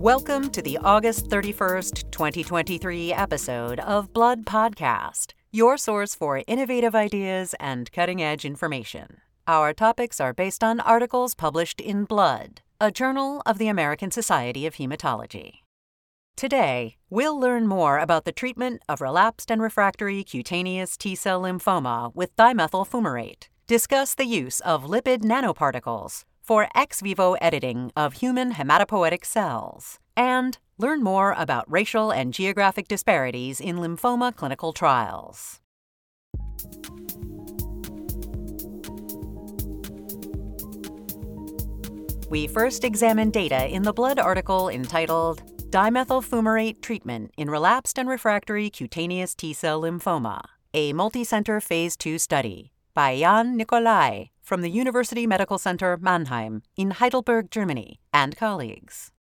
Welcome to the August 31st, 2023 episode of Blood Podcast, your source for innovative ideas and cutting edge information. Our topics are based on articles published in Blood, a journal of the American Society of Hematology. Today, we'll learn more about the treatment of relapsed and refractory cutaneous T cell lymphoma with dimethyl fumarate, discuss the use of lipid nanoparticles for ex vivo editing of human hematopoietic cells, and learn more about racial and geographic disparities in lymphoma clinical trials. We first examined data in the Blood article entitled Dimethyl Fumarate Treatment in Relapsed and Refractory Cutaneous T Cell Lymphoma, a multicenter phase 2 study by Jan Nicolai from the University Medical Center Mannheim in Heidelberg, Germany, and colleagues.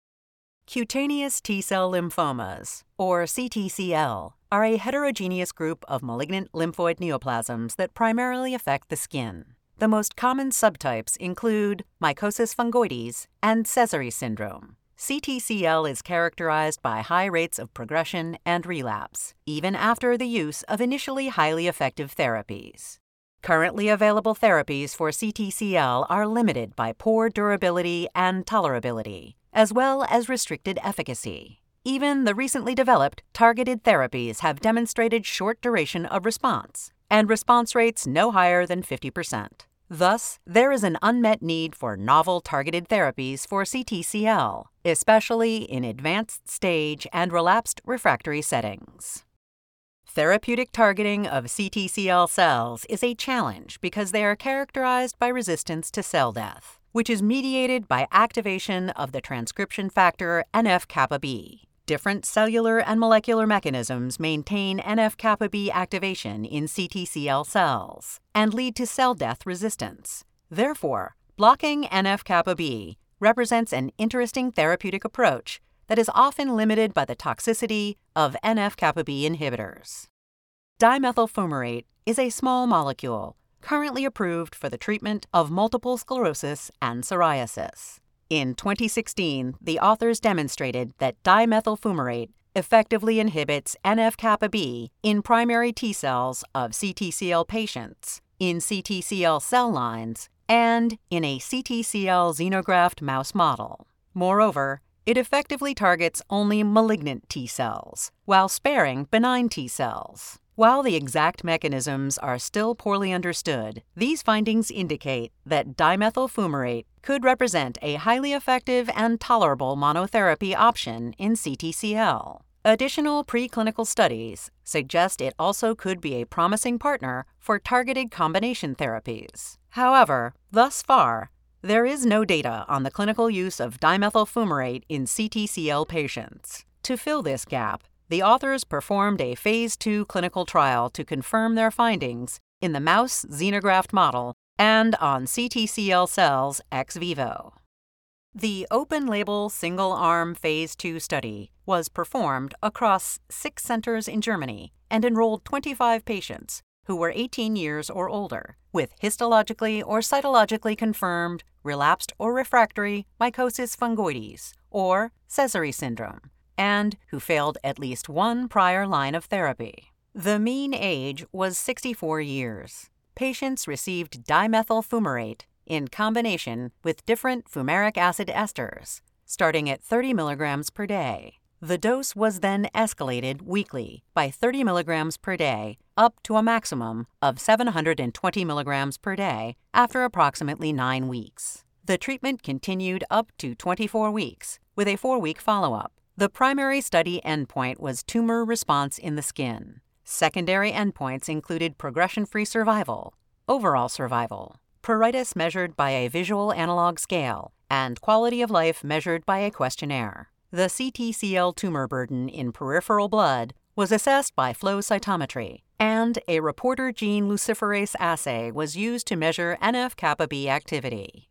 Cutaneous T cell lymphomas, or CTCL, are a heterogeneous group of malignant lymphoid neoplasms that primarily affect the skin. The most common subtypes include mycosis fungoides and Sézary syndrome. CTCL is characterized by high rates of progression and relapse, even after the use of initially highly effective therapies. Currently available therapies for CTCL are limited by poor durability and tolerability, as well as restricted efficacy. Even the recently developed targeted therapies have demonstrated short duration of response and response rates no higher than 50%. Thus, there is an unmet need for novel targeted therapies for CTCL, especially in advanced stage and relapsed refractory settings. Therapeutic targeting of CTCL cells is a challenge because they are characterized by resistance to cell death, which is mediated by activation of the transcription factor NF kappa B. Different cellular and molecular mechanisms maintain NF kappa B activation in CTCL cells and lead to cell death resistance. Therefore, blocking NF kappa B represents an interesting therapeutic approach that is often limited by the toxicity of NF kappa B inhibitors. Dimethyl fumarate is a small molecule currently approved for the treatment of multiple sclerosis and psoriasis. In 2016, the authors demonstrated that dimethyl fumarate effectively inhibits NF kappa B in primary T cells of CTCL patients, in CTCL cell lines, and in a CTCL xenograft mouse model. Moreover, it effectively targets only malignant T cells, while sparing benign T cells. While the exact mechanisms are still poorly understood, these findings indicate that dimethyl fumarate could represent a highly effective and tolerable monotherapy option in CTCL. Additional preclinical studies suggest it also could be a promising partner for targeted combination therapies. However, thus far, there is no data on the clinical use of dimethyl fumarate in CTCL patients. To fill this gap, the authors performed a phase 2 clinical trial to confirm their findings in the mouse xenograft model and on CTCL cells ex vivo. The open label single arm phase 2 study was performed across six centers in Germany and enrolled 25 patients who were 18 years or older, with histologically or cytologically confirmed relapsed or refractory mycosis fungoides, or Sézary syndrome, and who failed at least one prior line of therapy. The mean age was 64 years. Patients received dimethyl fumarate in combination with different fumaric acid esters, starting at 30 milligrams per day. The dose was then escalated weekly by 30 milligrams per day up to a maximum of 720 milligrams per day after approximately nine weeks. The treatment continued up to 24 weeks with a four week follow up. The primary study endpoint was tumor response in the skin. Secondary endpoints included progression free survival, overall survival, pruritus measured by a visual analog scale, and quality of life measured by a questionnaire. The CTCL tumor burden in peripheral blood was assessed by flow cytometry, and a reporter gene luciferase assay was used to measure NF kappa B activity.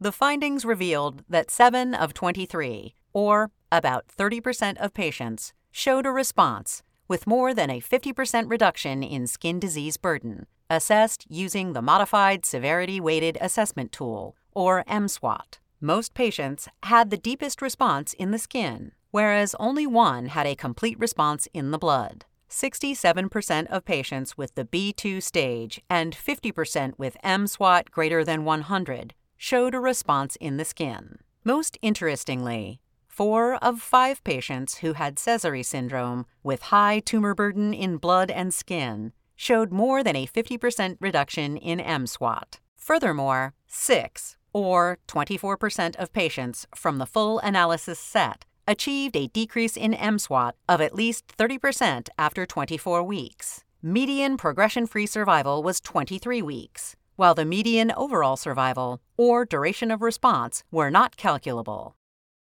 The findings revealed that 7 of 23, or about 30% of patients, showed a response with more than a 50% reduction in skin disease burden, assessed using the Modified Severity Weighted Assessment Tool, or MSWAT. Most patients had the deepest response in the skin, whereas only one had a complete response in the blood. 67% of patients with the B2 stage and 50% with MSWAT greater than 100 showed a response in the skin. Most interestingly, four of five patients who had Sézary syndrome with high tumor burden in blood and skin showed more than a 50% reduction in MSWAT. Furthermore, six, or 24% of patients from the full analysis set, achieved a decrease in MSWAT of at least 30% after 24 weeks. Median progression free survival was 23 weeks, while the median overall survival or duration of response were not calculable.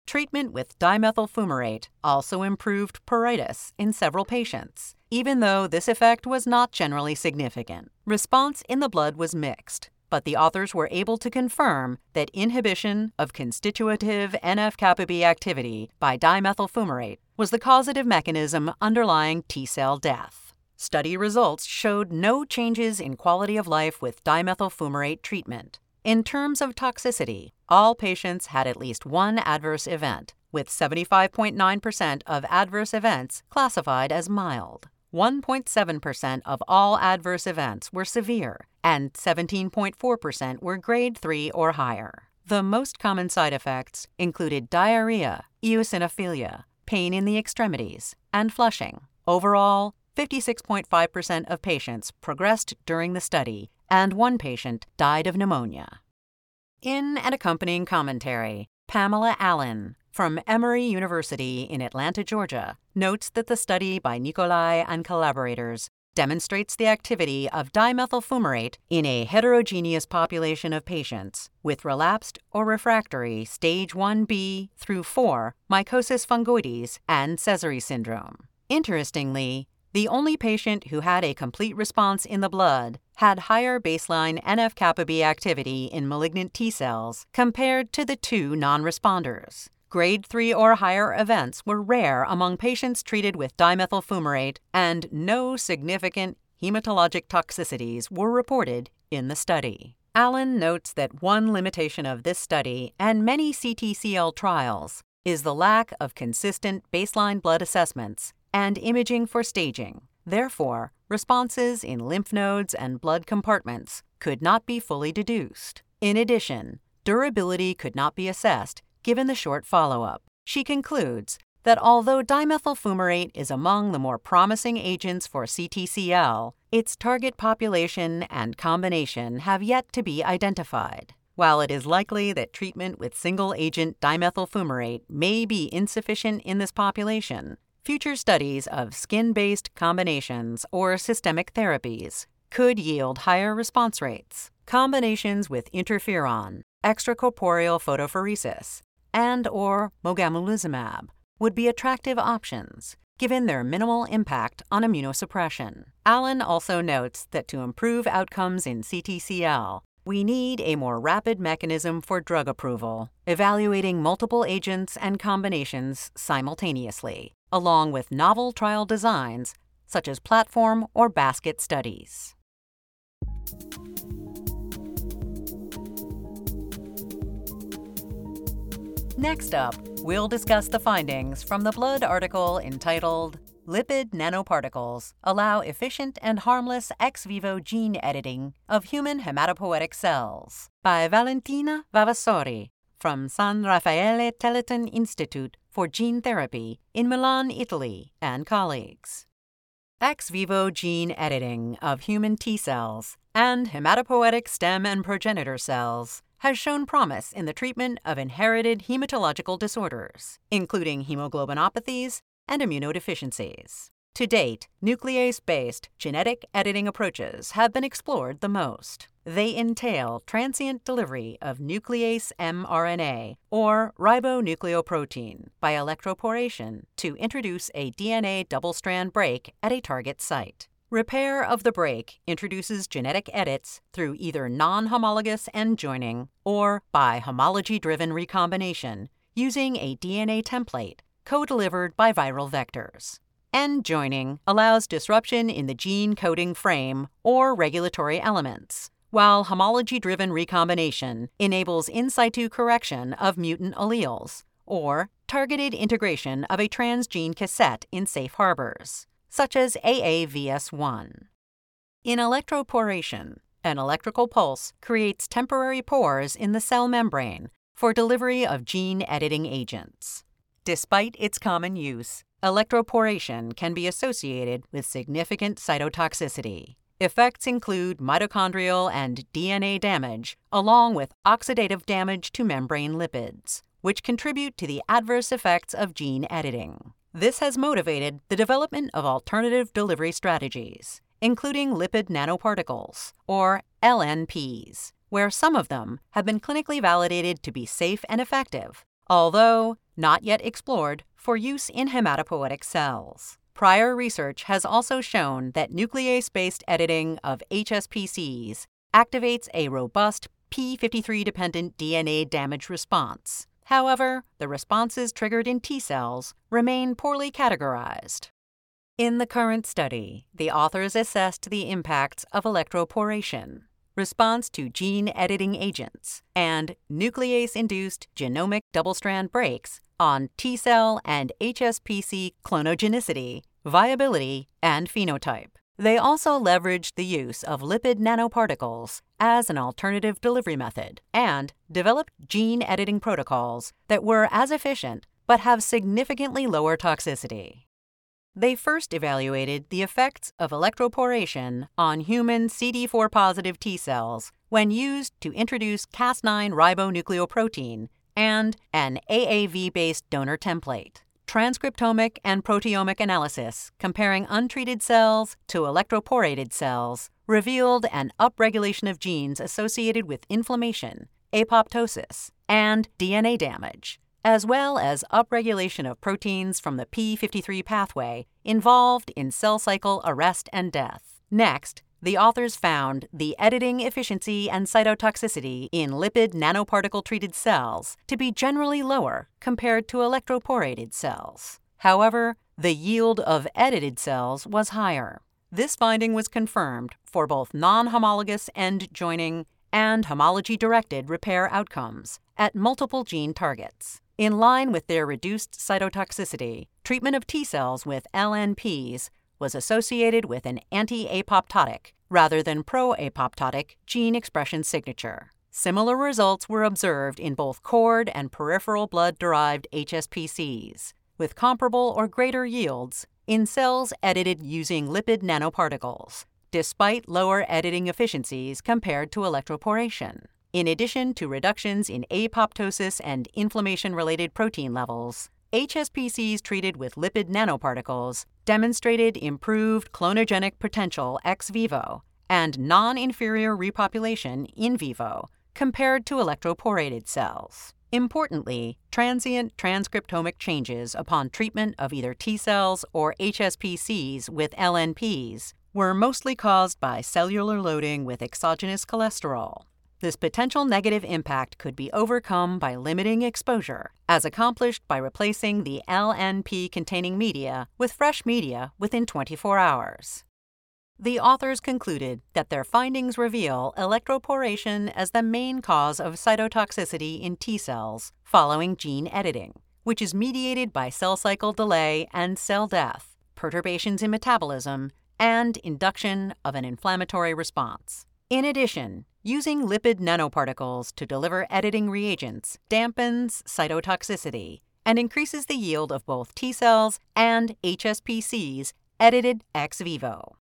Treatment with dimethyl fumarate also improved pruritus in several patients, even though this effect was not generally significant. Response in the blood was mixed, but the authors were able to confirm that inhibition of constitutive NF kappa B activity by dimethyl fumarate was the causative mechanism underlying T cell death. Study results showed no changes in quality of life with dimethyl fumarate treatment. In terms of toxicity, all patients had at least one adverse event, with 75.9% of adverse events classified as mild. 1.7% of all adverse events were severe, and 17.4% were grade 3 or higher. The most common side effects included diarrhea, eosinophilia, pain in the extremities, and flushing. Overall, 56.5% of patients progressed during the study, and one patient died of pneumonia. In an accompanying commentary, Pamela Allen from Emory University in Atlanta, Georgia, notes that the study by Nicolai and collaborators demonstrates the activity of dimethyl fumarate in a heterogeneous population of patients with relapsed or refractory stage 1B through 4 mycosis fungoides and Sézary syndrome. Interestingly, the only patient who had a complete response in the blood had higher baseline NF kappa B activity in malignant T cells compared to the two non responders. Grade 3 or higher events were rare among patients treated with dimethyl fumarate, and no significant hematologic toxicities were reported in the study. Allen notes that one limitation of this study and many CTCL trials is the lack of consistent baseline blood assessments and imaging for staging. Therefore, responses in lymph nodes and blood compartments could not be fully deduced. In addition, durability could not be assessed given the short follow up. She concludes that although dimethyl fumarate is among the more promising agents for CTCL, its target population and combination have yet to be identified. While it is likely that treatment with single agent dimethyl fumarate may be insufficient in this population, Future studies of skin based combinations or systemic therapies could yield higher response rates. Combinations with interferon, extracorporeal photopheresis, and or mogamulizumab would be attractive options given their minimal impact on immunosuppression. Allen also notes that to improve outcomes in CTCL, we need a more rapid mechanism for drug approval, evaluating multiple agents and combinations simultaneously along with novel trial designs such as platform or basket studies. Next up, we'll discuss the findings from the Blood article entitled Lipid Nanoparticles Allow Efficient and Harmless Ex Vivo Gene Editing of Human Hematopoietic Cells by Valentina Vavassori from San Raffaele Telethon Institute for Gene Therapy in Milan, Italy, and colleagues. Ex vivo gene editing of human T cells and hematopoietic stem and progenitor cells has shown promise in the treatment of inherited hematological disorders, including hemoglobinopathies and immunodeficiencies. To date, nuclease based genetic editing approaches have been explored the most. They entail transient delivery of nuclease mRNA or ribonucleoprotein by electroporation to introduce a DNA double strand break at a target site. Repair of the break introduces genetic edits through either non homologous end joining or by homology driven recombination using a DNA template co delivered by viral vectors. End joining allows disruption in the gene coding frame or regulatory elements, while homology driven recombination enables in situ correction of mutant alleles or targeted integration of a transgene cassette in safe harbors, such as AAVS1. In electroporation, an electrical pulse creates temporary pores in the cell membrane for delivery of gene editing agents. Despite its common use, electroporation can be associated with significant cytotoxicity. Effects include mitochondrial and DNA damage, along with oxidative damage to membrane lipids, which contribute to the adverse effects of gene editing. This has motivated the development of alternative delivery strategies, including lipid nanoparticles, or LNPs, where some of them have been clinically validated to be safe and effective, although not yet explored for use in hematopoietic cells. Prior research has also shown that nuclease based editing of HSPCs activates a robust p53 dependent DNA damage response. However, the responses triggered in T cells remain poorly categorized. In the current study, the authors assessed the impacts of electroporation, response to gene editing agents, and nuclease induced genomic double strand breaks on T cell and HSPC clonogenicity, viability, and phenotype. They also leveraged the use of lipid nanoparticles as an alternative delivery method and developed gene editing protocols that were as efficient but have significantly lower toxicity. They first evaluated the effects of electroporation on human CD4 positive T cells when used to introduce Cas9 ribonucleoprotein and an AAV based donor template. Transcriptomic and proteomic analysis comparing untreated cells to electroporated cells revealed an upregulation of genes associated with inflammation, apoptosis, and DNA damage as well as upregulation of proteins from the p53 pathway involved in cell cycle arrest and death. Next, the authors found the editing efficiency and cytotoxicity in lipid nanoparticle treated cells to be generally lower compared to electroporated cells. However, the yield of edited cells was higher. This finding was confirmed for both non homologous end joining and homology directed repair outcomes at multiple gene targets. In line with their reduced cytotoxicity, treatment of T cells with LNPs was associated with an anti apoptotic rather than pro apoptotic gene expression signature. Similar results were observed in both cord and peripheral blood derived HSPCs, with comparable or greater yields in cells edited using lipid nanoparticles, despite lower editing efficiencies compared to electroporation. In addition to reductions in apoptosis and inflammation related protein levels, HSPCs treated with lipid nanoparticles demonstrated improved clonogenic potential ex vivo and non inferior repopulation in vivo compared to electroporated cells. Importantly, transient transcriptomic changes upon treatment of either T cells or HSPCs with LNPs were mostly caused by cellular loading with exogenous cholesterol, this potential negative impact could be overcome by limiting exposure, as accomplished by replacing the LNP containing media with fresh media within 24 hours. The authors concluded that their findings reveal electroporation as the main cause of cytotoxicity in T cells following gene editing, which is mediated by cell cycle delay and cell death, perturbations in metabolism, and induction of an inflammatory response. In addition, using lipid nanoparticles to deliver editing reagents dampens cytotoxicity and increases the yield of both T cells and HSPCs edited ex vivo.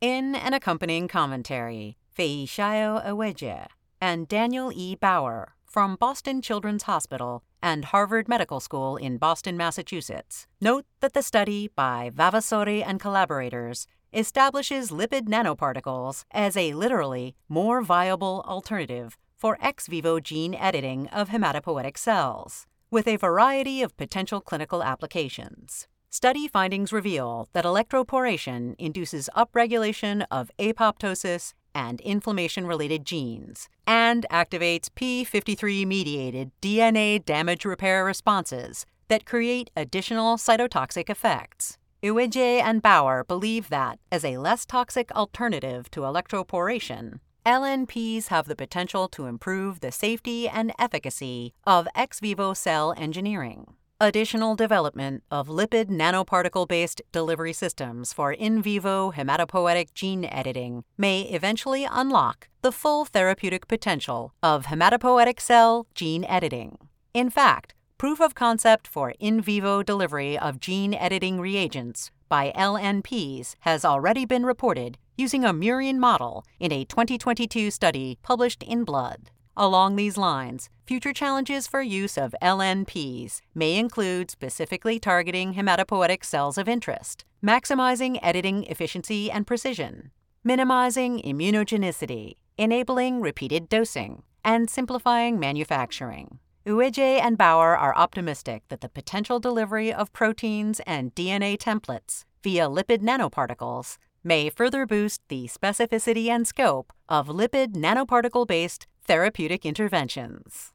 In an accompanying commentary, Fei Feishayo Aweje and Daniel E. Bauer from Boston Children's Hospital and Harvard Medical School in Boston, Massachusetts, note that the study by Vavasori and collaborators establishes lipid nanoparticles as a literally more viable alternative for ex vivo gene editing of hematopoietic cells, with a variety of potential clinical applications. Study findings reveal that electroporation induces upregulation of apoptosis and inflammation related genes and activates p53 mediated DNA damage repair responses that create additional cytotoxic effects. Uege and Bauer believe that, as a less toxic alternative to electroporation, LNPs have the potential to improve the safety and efficacy of ex vivo cell engineering. Additional development of lipid nanoparticle based delivery systems for in vivo hematopoietic gene editing may eventually unlock the full therapeutic potential of hematopoietic cell gene editing. In fact, proof of concept for in vivo delivery of gene editing reagents by LNPs has already been reported using a murine model in a 2022 study published in Blood. Along these lines, future challenges for use of LNPs may include specifically targeting hematopoietic cells of interest, maximizing editing efficiency and precision, minimizing immunogenicity, enabling repeated dosing, and simplifying manufacturing. Uege and Bauer are optimistic that the potential delivery of proteins and DNA templates via lipid nanoparticles may further boost the specificity and scope of lipid nanoparticle based therapeutic interventions.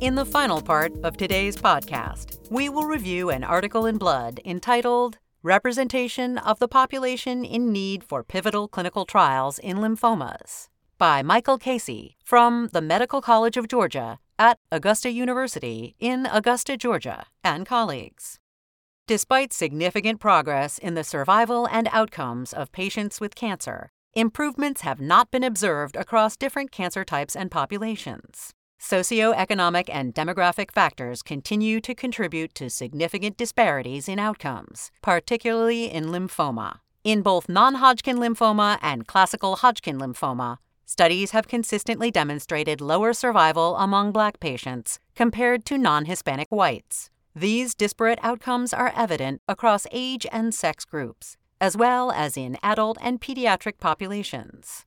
In the final part of today's podcast, we will review an article in Blood entitled Representation of the Population in Need for Pivotal Clinical Trials in Lymphomas by Michael Casey from the Medical College of Georgia at Augusta University in Augusta, Georgia, and colleagues. Despite significant progress in the survival and outcomes of patients with cancer, improvements have not been observed across different cancer types and populations. Socioeconomic and demographic factors continue to contribute to significant disparities in outcomes, particularly in lymphoma. In both non Hodgkin lymphoma and classical Hodgkin lymphoma, studies have consistently demonstrated lower survival among black patients compared to non Hispanic whites. These disparate outcomes are evident across age and sex groups, as well as in adult and pediatric populations.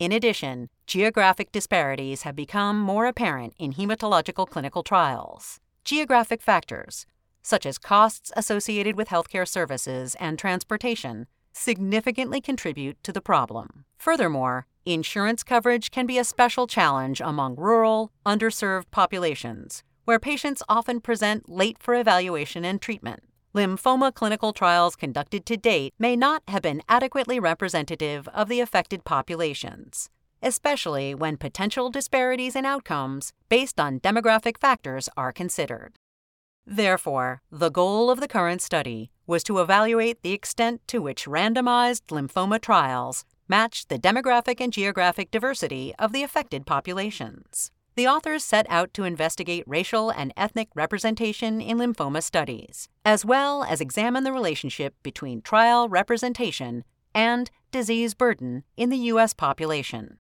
In addition, geographic disparities have become more apparent in hematological clinical trials. Geographic factors, such as costs associated with healthcare services and transportation, significantly contribute to the problem. Furthermore, insurance coverage can be a special challenge among rural, underserved populations, where patients often present late for evaluation and treatment lymphoma clinical trials conducted to date may not have been adequately representative of the affected populations, especially when potential disparities in outcomes based on demographic factors are considered. Therefore, the goal of the current study was to evaluate the extent to which randomized lymphoma trials matched the demographic and geographic diversity of the affected populations the authors set out to investigate racial and ethnic representation in lymphoma studies, as well as examine the relationship between trial representation and disease burden in the U.S. population.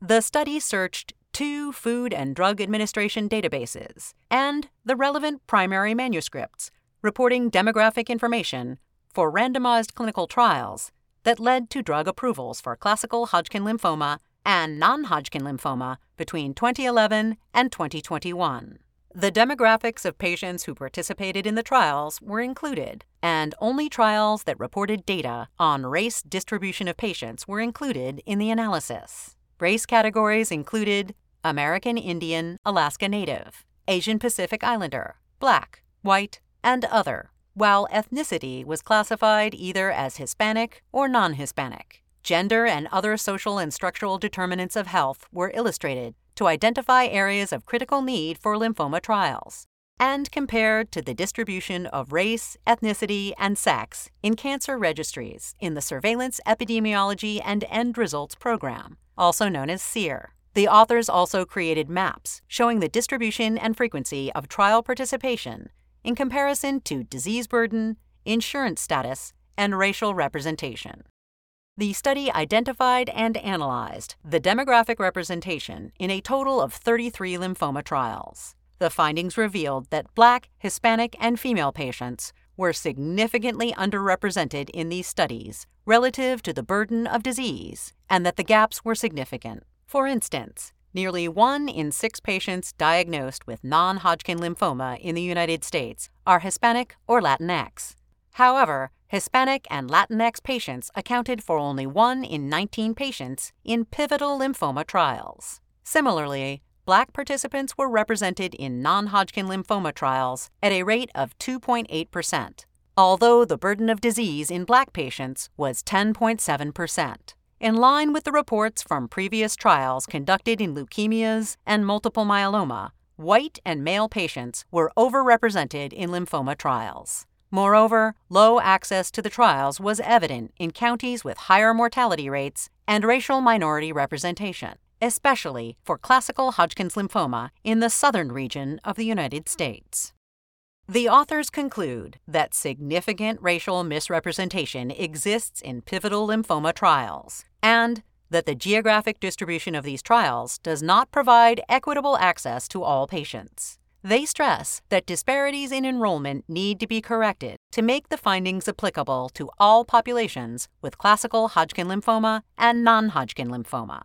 The study searched two Food and Drug Administration databases and the relevant primary manuscripts reporting demographic information for randomized clinical trials that led to drug approvals for classical Hodgkin lymphoma and non Hodgkin lymphoma between 2011 and 2021. The demographics of patients who participated in the trials were included, and only trials that reported data on race distribution of patients were included in the analysis. Race categories included American Indian, Alaska Native, Asian Pacific Islander, Black, White, and Other, while ethnicity was classified either as Hispanic or non Hispanic. Gender and other social and structural determinants of health were illustrated to identify areas of critical need for lymphoma trials and compared to the distribution of race, ethnicity, and sex in cancer registries in the Surveillance Epidemiology and End Results Program, also known as SEER. The authors also created maps showing the distribution and frequency of trial participation in comparison to disease burden, insurance status, and racial representation. The study identified and analyzed the demographic representation in a total of 33 lymphoma trials. The findings revealed that Black, Hispanic, and female patients were significantly underrepresented in these studies relative to the burden of disease, and that the gaps were significant. For instance, nearly one in six patients diagnosed with non Hodgkin lymphoma in the United States are Hispanic or Latinx. However, Hispanic and Latinx patients accounted for only 1 in 19 patients in pivotal lymphoma trials. Similarly, black participants were represented in non Hodgkin lymphoma trials at a rate of 2.8%, although the burden of disease in black patients was 10.7%. In line with the reports from previous trials conducted in leukemias and multiple myeloma, white and male patients were overrepresented in lymphoma trials. Moreover, low access to the trials was evident in counties with higher mortality rates and racial minority representation, especially for classical Hodgkin's lymphoma in the southern region of the United States. The authors conclude that significant racial misrepresentation exists in pivotal lymphoma trials and that the geographic distribution of these trials does not provide equitable access to all patients. They stress that disparities in enrollment need to be corrected to make the findings applicable to all populations with classical Hodgkin lymphoma and non Hodgkin lymphoma.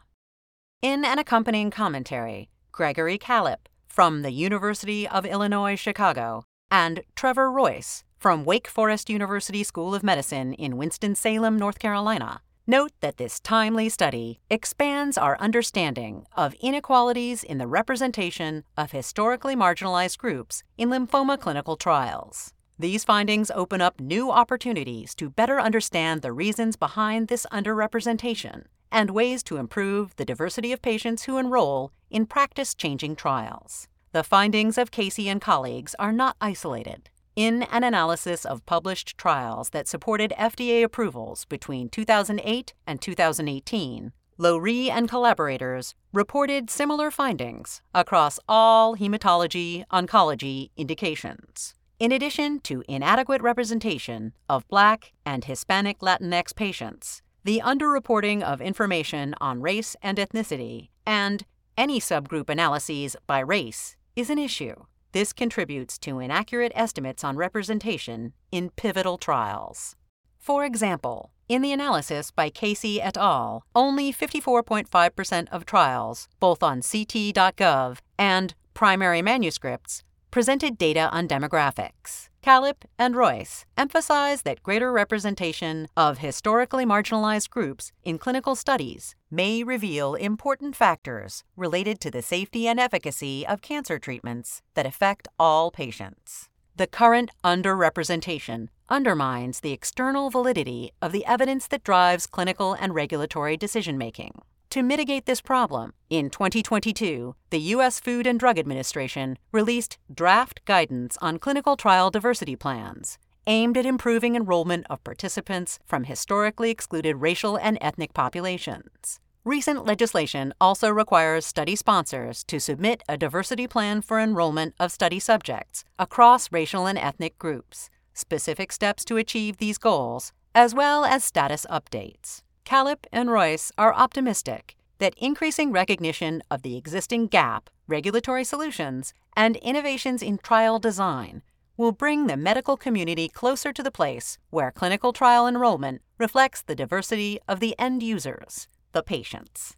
In an accompanying commentary, Gregory Calip from the University of Illinois Chicago and Trevor Royce from Wake Forest University School of Medicine in Winston-Salem, North Carolina, Note that this timely study expands our understanding of inequalities in the representation of historically marginalized groups in lymphoma clinical trials. These findings open up new opportunities to better understand the reasons behind this underrepresentation and ways to improve the diversity of patients who enroll in practice changing trials. The findings of Casey and colleagues are not isolated. In an analysis of published trials that supported FDA approvals between 2008 and 2018, Lowrey and collaborators reported similar findings across all hematology oncology indications. In addition to inadequate representation of Black and Hispanic Latinx patients, the underreporting of information on race and ethnicity, and any subgroup analyses by race is an issue. This contributes to inaccurate estimates on representation in pivotal trials. For example, in the analysis by Casey et al., only 54.5% of trials, both on CT.gov and primary manuscripts, presented data on demographics. Calip and Royce emphasize that greater representation of historically marginalized groups in clinical studies may reveal important factors related to the safety and efficacy of cancer treatments that affect all patients. The current underrepresentation undermines the external validity of the evidence that drives clinical and regulatory decision making. To mitigate this problem, in 2022, the U.S. Food and Drug Administration released draft guidance on clinical trial diversity plans aimed at improving enrollment of participants from historically excluded racial and ethnic populations. Recent legislation also requires study sponsors to submit a diversity plan for enrollment of study subjects across racial and ethnic groups, specific steps to achieve these goals, as well as status updates. Calip and Royce are optimistic that increasing recognition of the existing gap, regulatory solutions, and innovations in trial design will bring the medical community closer to the place where clinical trial enrollment reflects the diversity of the end users, the patients.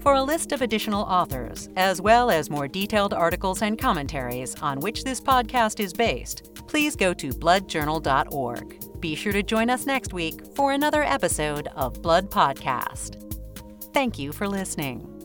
For a list of additional authors, as well as more detailed articles and commentaries on which this podcast is based, please go to bloodjournal.org. Be sure to join us next week for another episode of Blood Podcast. Thank you for listening.